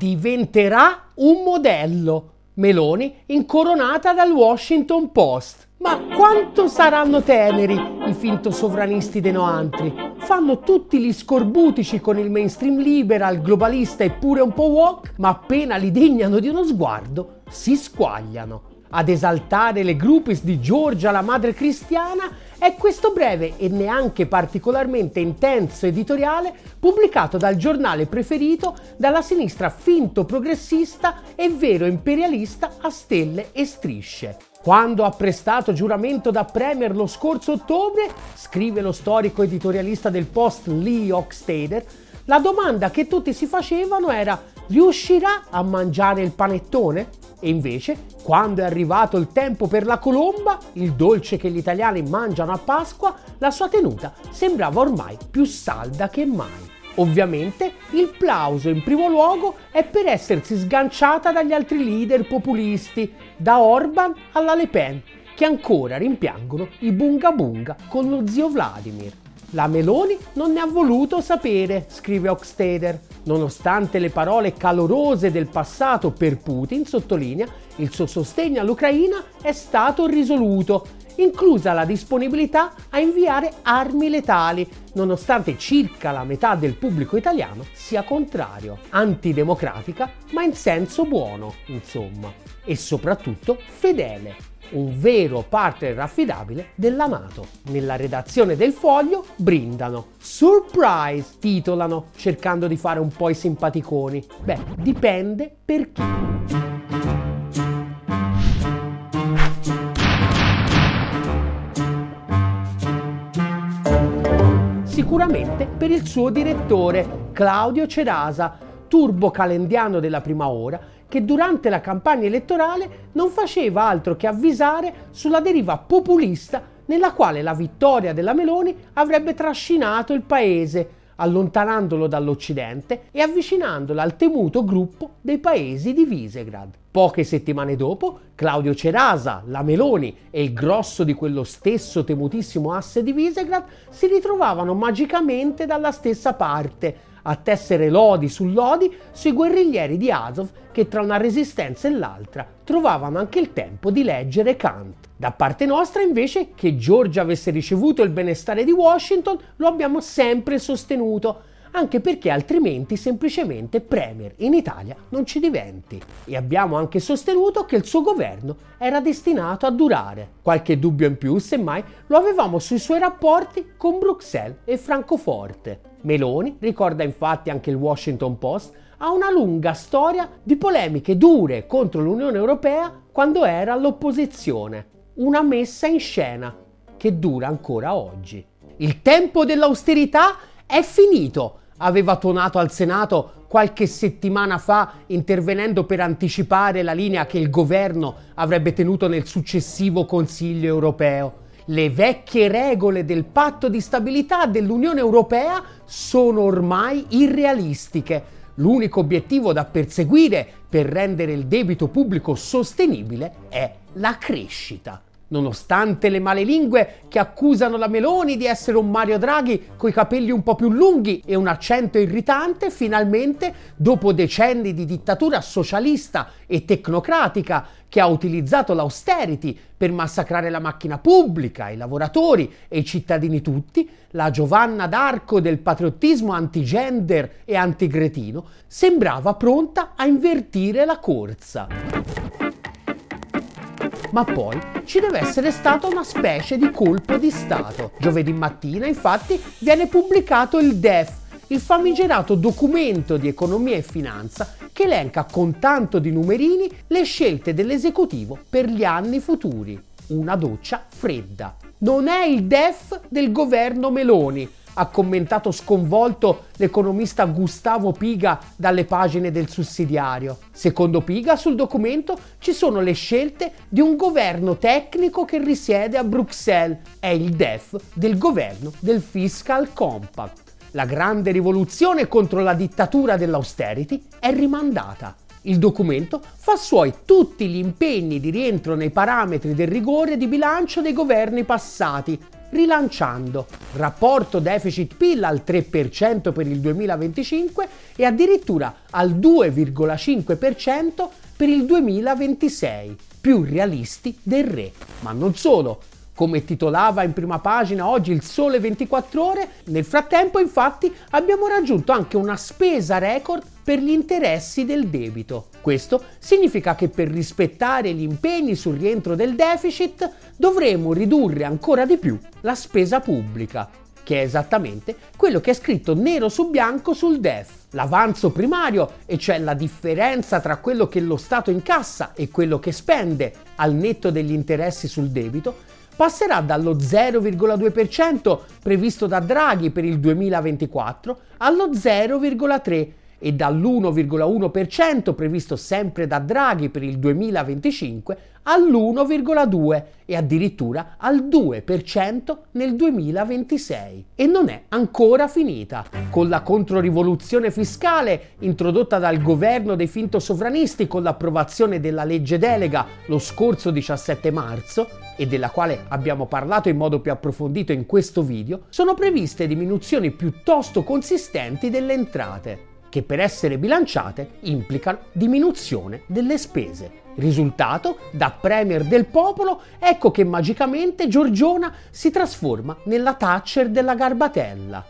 diventerà un modello. Meloni incoronata dal Washington Post. Ma quanto saranno teneri i finto sovranisti dei noantri? Fanno tutti gli scorbutici con il mainstream liberal, globalista e pure un po' woke, ma appena li degnano di uno sguardo, si squagliano. Ad esaltare le groupies di Giorgia, la madre cristiana, è questo breve e neanche particolarmente intenso editoriale pubblicato dal giornale preferito dalla sinistra finto progressista e vero imperialista a stelle e strisce. Quando ha prestato giuramento da Premier lo scorso ottobre, scrive lo storico editorialista del Post Lee Hockstader, la domanda che tutti si facevano era riuscirà a mangiare il panettone? E invece, quando è arrivato il tempo per la colomba, il dolce che gli italiani mangiano a Pasqua, la sua tenuta sembrava ormai più salda che mai. Ovviamente il plauso in primo luogo è per essersi sganciata dagli altri leader populisti, da Orban alla Le Pen, che ancora rimpiangono i bunga bunga con lo zio Vladimir. La Meloni non ne ha voluto sapere, scrive Hochsteder. Nonostante le parole calorose del passato per Putin, sottolinea, il suo sostegno all'Ucraina è stato risoluto, inclusa la disponibilità a inviare armi letali, nonostante circa la metà del pubblico italiano sia contrario, antidemocratica, ma in senso buono, insomma, e soprattutto fedele un vero partner affidabile della Nato. Nella redazione del foglio brindano. Surprise titolano, cercando di fare un po' i simpaticoni. Beh, dipende per chi. Sicuramente per il suo direttore, Claudio Cerasa, turbo calendiano della prima ora, che durante la campagna elettorale non faceva altro che avvisare sulla deriva populista nella quale la vittoria della Meloni avrebbe trascinato il paese, allontanandolo dall'Occidente e avvicinandolo al temuto gruppo dei paesi di Visegrad. Poche settimane dopo, Claudio Cerasa, la Meloni e il grosso di quello stesso temutissimo asse di Visegrad si ritrovavano magicamente dalla stessa parte, a tessere lodi su lodi sui guerriglieri di Azov che tra una resistenza e l'altra trovavano anche il tempo di leggere Kant. Da parte nostra invece che Georgia avesse ricevuto il benestare di Washington lo abbiamo sempre sostenuto, anche perché altrimenti semplicemente Premier in Italia non ci diventi. E abbiamo anche sostenuto che il suo governo era destinato a durare. Qualche dubbio in più, semmai, lo avevamo sui suoi rapporti con Bruxelles e Francoforte. Meloni, ricorda infatti anche il Washington Post, ha una lunga storia di polemiche dure contro l'Unione Europea quando era all'opposizione. Una messa in scena che dura ancora oggi. Il tempo dell'austerità è finito, aveva tonato al Senato qualche settimana fa intervenendo per anticipare la linea che il governo avrebbe tenuto nel successivo Consiglio europeo. Le vecchie regole del patto di stabilità dell'Unione Europea sono ormai irrealistiche. L'unico obiettivo da perseguire per rendere il debito pubblico sostenibile è la crescita. Nonostante le male lingue che accusano la Meloni di essere un Mario Draghi coi capelli un po' più lunghi e un accento irritante, finalmente, dopo decenni di dittatura socialista e tecnocratica che ha utilizzato l'austerity per massacrare la macchina pubblica, i lavoratori e i cittadini tutti, la Giovanna d'Arco del patriottismo antigender e antigretino sembrava pronta a invertire la corsa ma poi ci deve essere stata una specie di colpo di Stato. Giovedì mattina, infatti, viene pubblicato il DEF, il famigerato documento di economia e finanza che elenca con tanto di numerini le scelte dell'esecutivo per gli anni futuri. Una doccia fredda. Non è il DEF del governo Meloni, ha commentato sconvolto l'economista Gustavo Piga dalle pagine del sussidiario. Secondo Piga sul documento ci sono le scelte di un governo tecnico che risiede a Bruxelles, è il DEF del governo del Fiscal Compact. La grande rivoluzione contro la dittatura dell'austerity è rimandata. Il documento fa suoi tutti gli impegni di rientro nei parametri del rigore di bilancio dei governi passati, rilanciando. Rapporto deficit-PIL al 3% per il 2025 e addirittura al 2,5% per il 2026, più realisti del re. Ma non solo, come titolava in prima pagina oggi il Sole 24 ore, nel frattempo infatti abbiamo raggiunto anche una spesa record per gli interessi del debito. Questo significa che per rispettare gli impegni sul rientro del deficit dovremo ridurre ancora di più la spesa pubblica, che è esattamente quello che è scritto nero su bianco sul DEF. L'avanzo primario, e cioè la differenza tra quello che lo Stato incassa e quello che spende al netto degli interessi sul debito, passerà dallo 0,2% previsto da Draghi per il 2024 allo 0,3% e dall'1,1% previsto sempre da Draghi per il 2025 all'1,2% e addirittura al 2% nel 2026. E non è ancora finita. Con la controrivoluzione fiscale introdotta dal governo dei finto sovranisti con l'approvazione della legge delega lo scorso 17 marzo, e della quale abbiamo parlato in modo più approfondito in questo video, sono previste diminuzioni piuttosto consistenti delle entrate, che per essere bilanciate implicano diminuzione delle spese. Risultato, da premier del popolo, ecco che magicamente Giorgiona si trasforma nella Thatcher della garbatella.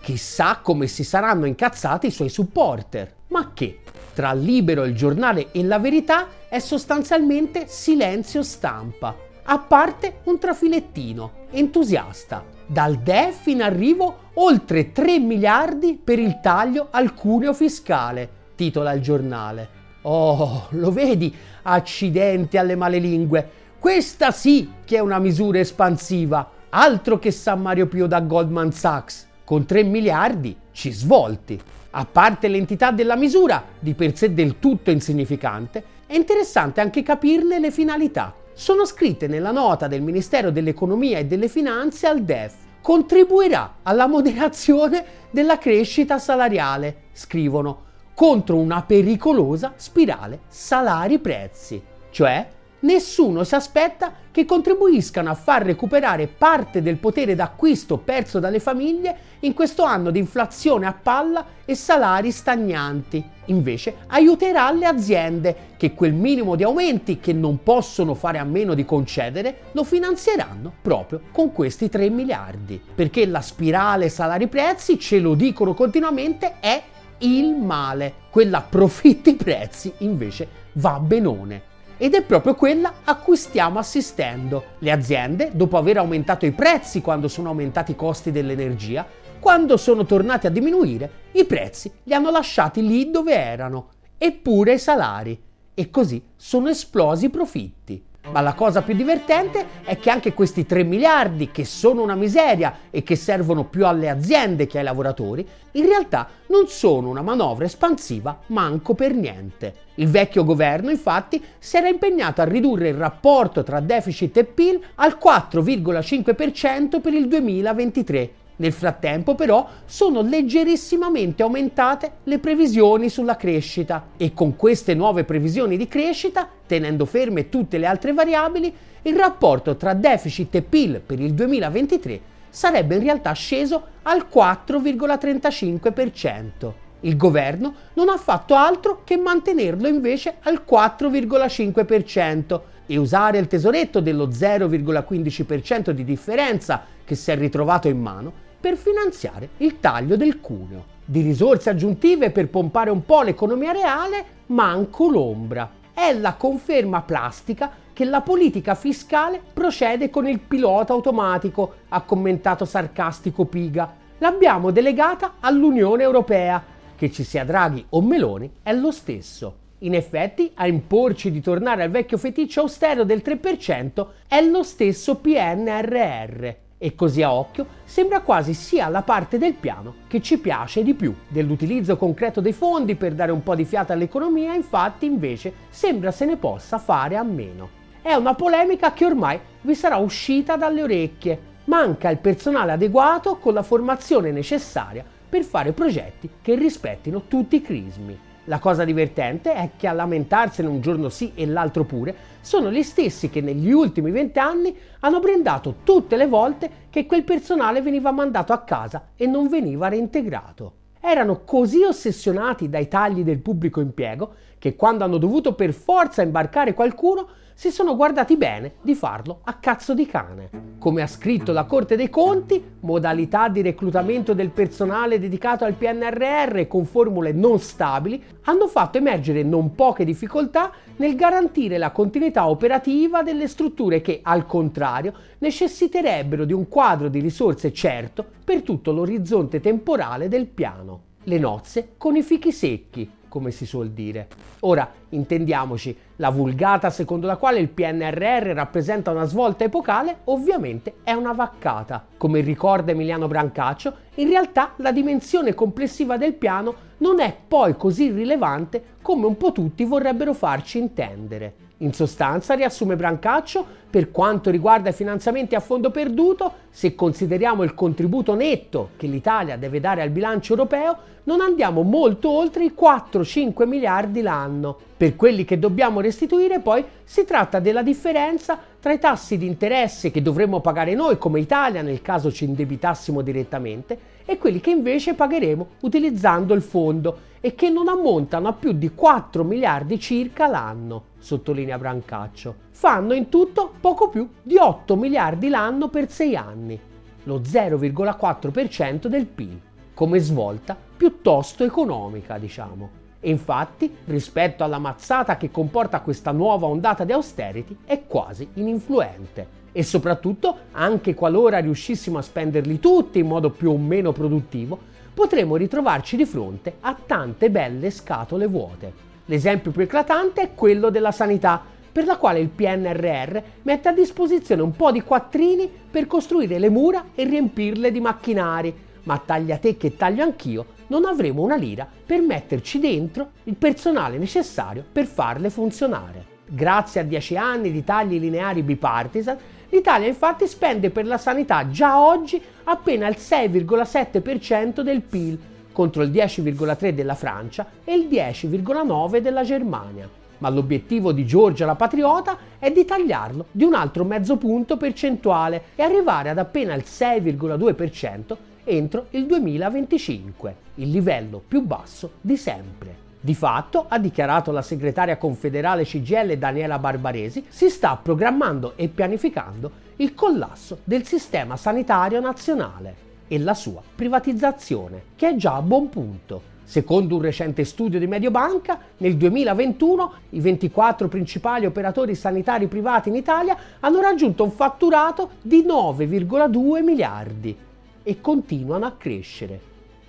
Chissà come si saranno incazzati i suoi supporter, ma che tra Libero, il giornale e la verità è sostanzialmente silenzio stampa a parte un trafilettino entusiasta. Dal DEF in arrivo oltre 3 miliardi per il taglio al cuneo fiscale, titola il giornale. Oh, lo vedi? Accidenti alle male lingue. Questa sì che è una misura espansiva, altro che San Mario Pio da Goldman Sachs. Con 3 miliardi ci svolti. A parte l'entità della misura, di per sé del tutto insignificante, è interessante anche capirne le finalità sono scritte nella nota del Ministero dell'Economia e delle Finanze al DEF. Contribuirà alla moderazione della crescita salariale, scrivono, contro una pericolosa spirale salari-prezzi, cioè nessuno si aspetta che contribuiscano a far recuperare parte del potere d'acquisto perso dalle famiglie in questo anno di inflazione a palla e salari stagnanti. Invece aiuterà le aziende che quel minimo di aumenti che non possono fare a meno di concedere lo finanzieranno proprio con questi 3 miliardi. Perché la spirale salari-prezzi, ce lo dicono continuamente, è il male. Quella profitti-prezzi invece va benone ed è proprio quella a cui stiamo assistendo. Le aziende, dopo aver aumentato i prezzi quando sono aumentati i costi dell'energia, quando sono tornati a diminuire, i prezzi li hanno lasciati lì dove erano, eppure i salari. E così sono esplosi i profitti. Ma la cosa più divertente è che anche questi 3 miliardi, che sono una miseria e che servono più alle aziende che ai lavoratori, in realtà non sono una manovra espansiva manco per niente. Il vecchio governo infatti si era impegnato a ridurre il rapporto tra deficit e PIL al 4,5% per il 2023 nel frattempo però sono leggerissimamente aumentate le previsioni sulla crescita e con queste nuove previsioni di crescita, tenendo ferme tutte le altre variabili, il rapporto tra deficit e PIL per il 2023 sarebbe in realtà sceso al 4,35%. Il governo non ha fatto altro che mantenerlo invece al 4,5% e usare il tesoretto dello 0,15% di differenza che si è ritrovato in mano per finanziare il taglio del cuneo. Di risorse aggiuntive per pompare un po' l'economia reale, manco l'ombra. È la conferma plastica che la politica fiscale procede con il pilota automatico, ha commentato sarcastico Piga. L'abbiamo delegata all'Unione Europea, che ci sia Draghi o Meloni è lo stesso. In effetti, a imporci di tornare al vecchio feticcio austero del 3% è lo stesso PNRR e così a occhio sembra quasi sia la parte del piano che ci piace di più. Dell'utilizzo concreto dei fondi per dare un po' di fiata all'economia, infatti, invece sembra se ne possa fare a meno. È una polemica che ormai vi sarà uscita dalle orecchie. Manca il personale adeguato con la formazione necessaria per fare progetti che rispettino tutti i crismi. La cosa divertente è che a lamentarsene un giorno sì e l'altro pure sono gli stessi che negli ultimi vent'anni hanno brindato tutte le volte che quel personale veniva mandato a casa e non veniva reintegrato. Erano così ossessionati dai tagli del pubblico impiego che quando hanno dovuto per forza imbarcare qualcuno si sono guardati bene di farlo a cazzo di cane. Come ha scritto la Corte dei Conti, modalità di reclutamento del personale dedicato al PNRR con formule non stabili hanno fatto emergere non poche difficoltà nel garantire la continuità operativa delle strutture che, al contrario, necessiterebbero di un quadro di risorse certo per tutto l'orizzonte temporale del piano. Le nozze con i fichi secchi, come si suol dire. Ora, intendiamoci, la vulgata secondo la quale il PNRR rappresenta una svolta epocale ovviamente è una vaccata. Come ricorda Emiliano Brancaccio, in realtà la dimensione complessiva del piano non è poi così rilevante come un po' tutti vorrebbero farci intendere. In sostanza, riassume Brancaccio, per quanto riguarda i finanziamenti a fondo perduto, se consideriamo il contributo netto che l'Italia deve dare al bilancio europeo, non andiamo molto oltre i 4-5 miliardi l'anno. Per quelli che dobbiamo restituire poi si tratta della differenza tra i tassi di interesse che dovremmo pagare noi come Italia nel caso ci indebitassimo direttamente e quelli che invece pagheremo utilizzando il fondo e che non ammontano a più di 4 miliardi circa l'anno, sottolinea Brancaccio. Fanno in tutto poco più di 8 miliardi l'anno per 6 anni, lo 0,4% del PIL, come svolta piuttosto economica, diciamo. E infatti, rispetto alla mazzata che comporta questa nuova ondata di austerity, è quasi ininfluente. E soprattutto, anche qualora riuscissimo a spenderli tutti in modo più o meno produttivo, potremo ritrovarci di fronte a tante belle scatole vuote. L'esempio più eclatante è quello della sanità, per la quale il PNRR mette a disposizione un po' di quattrini per costruire le mura e riempirle di macchinari, ma taglia te che taglio anch'io, non avremo una lira per metterci dentro il personale necessario per farle funzionare. Grazie a dieci anni di tagli lineari bipartisan, L'Italia infatti spende per la sanità già oggi appena il 6,7% del PIL contro il 10,3% della Francia e il 10,9% della Germania. Ma l'obiettivo di Giorgia la Patriota è di tagliarlo di un altro mezzo punto percentuale e arrivare ad appena il 6,2% entro il 2025, il livello più basso di sempre. Di fatto, ha dichiarato la segretaria confederale CGL Daniela Barbaresi, si sta programmando e pianificando il collasso del sistema sanitario nazionale e la sua privatizzazione, che è già a buon punto. Secondo un recente studio di Mediobanca, nel 2021 i 24 principali operatori sanitari privati in Italia hanno raggiunto un fatturato di 9,2 miliardi e continuano a crescere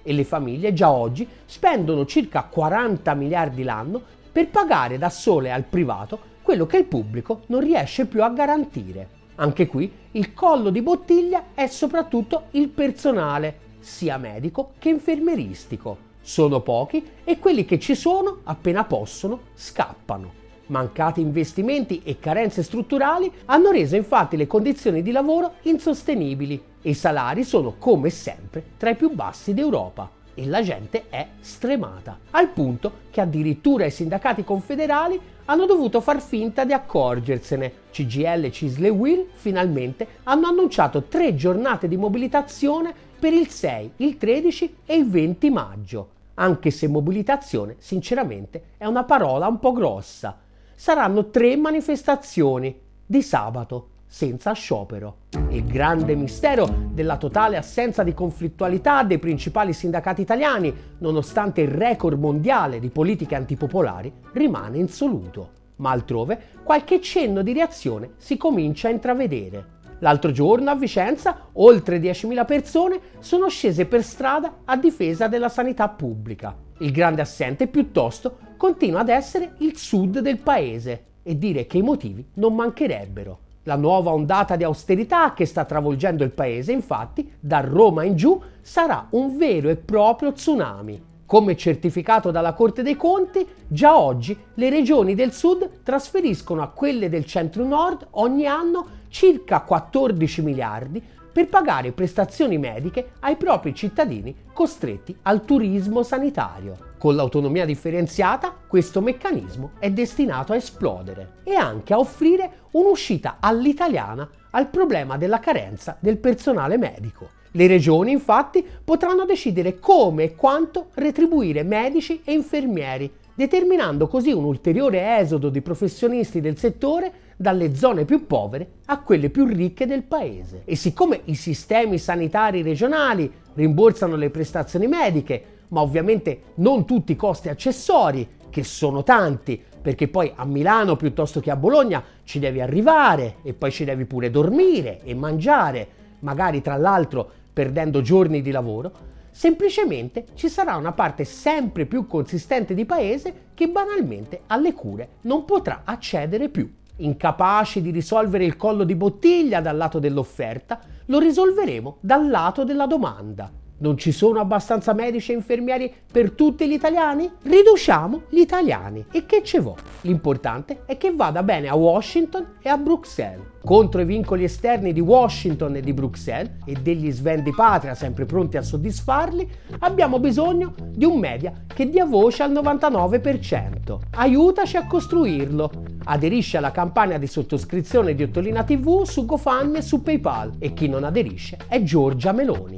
e le famiglie già oggi spendono circa 40 miliardi l'anno per pagare da sole al privato quello che il pubblico non riesce più a garantire. Anche qui il collo di bottiglia è soprattutto il personale, sia medico che infermeristico. Sono pochi e quelli che ci sono, appena possono, scappano. Mancati investimenti e carenze strutturali hanno reso infatti le condizioni di lavoro insostenibili e i salari sono come sempre tra i più bassi d'Europa e la gente è stremata, al punto che addirittura i sindacati confederali hanno dovuto far finta di accorgersene. CGL, Cisle e Will finalmente hanno annunciato tre giornate di mobilitazione per il 6, il 13 e il 20 maggio, anche se mobilitazione sinceramente è una parola un po' grossa saranno tre manifestazioni di sabato senza sciopero. Il grande mistero della totale assenza di conflittualità dei principali sindacati italiani, nonostante il record mondiale di politiche antipopolari, rimane insoluto. Ma altrove qualche cenno di reazione si comincia a intravedere. L'altro giorno a Vicenza oltre 10.000 persone sono scese per strada a difesa della sanità pubblica. Il grande assente piuttosto continua ad essere il sud del paese e dire che i motivi non mancherebbero. La nuova ondata di austerità che sta travolgendo il paese, infatti, da Roma in giù, sarà un vero e proprio tsunami. Come certificato dalla Corte dei Conti, già oggi le regioni del sud trasferiscono a quelle del centro-nord ogni anno circa 14 miliardi per pagare prestazioni mediche ai propri cittadini costretti al turismo sanitario. Con l'autonomia differenziata questo meccanismo è destinato a esplodere e anche a offrire un'uscita all'italiana al problema della carenza del personale medico. Le regioni infatti potranno decidere come e quanto retribuire medici e infermieri, determinando così un ulteriore esodo di professionisti del settore dalle zone più povere a quelle più ricche del paese. E siccome i sistemi sanitari regionali rimborsano le prestazioni mediche, ma ovviamente non tutti i costi accessori, che sono tanti, perché poi a Milano piuttosto che a Bologna ci devi arrivare e poi ci devi pure dormire e mangiare, magari tra l'altro perdendo giorni di lavoro, semplicemente ci sarà una parte sempre più consistente di paese che banalmente alle cure non potrà accedere più. Incapaci di risolvere il collo di bottiglia dal lato dell'offerta, lo risolveremo dal lato della domanda. Non ci sono abbastanza medici e infermieri per tutti gli italiani? Riduciamo gli italiani. E che ce vuole? L'importante è che vada bene a Washington e a Bruxelles. Contro i vincoli esterni di Washington e di Bruxelles e degli svendi patria sempre pronti a soddisfarli, abbiamo bisogno di un media che dia voce al 99%. Aiutaci a costruirlo. Aderisce alla campagna di sottoscrizione di Ottolina TV su GoFundMe e su PayPal e chi non aderisce è Giorgia Meloni.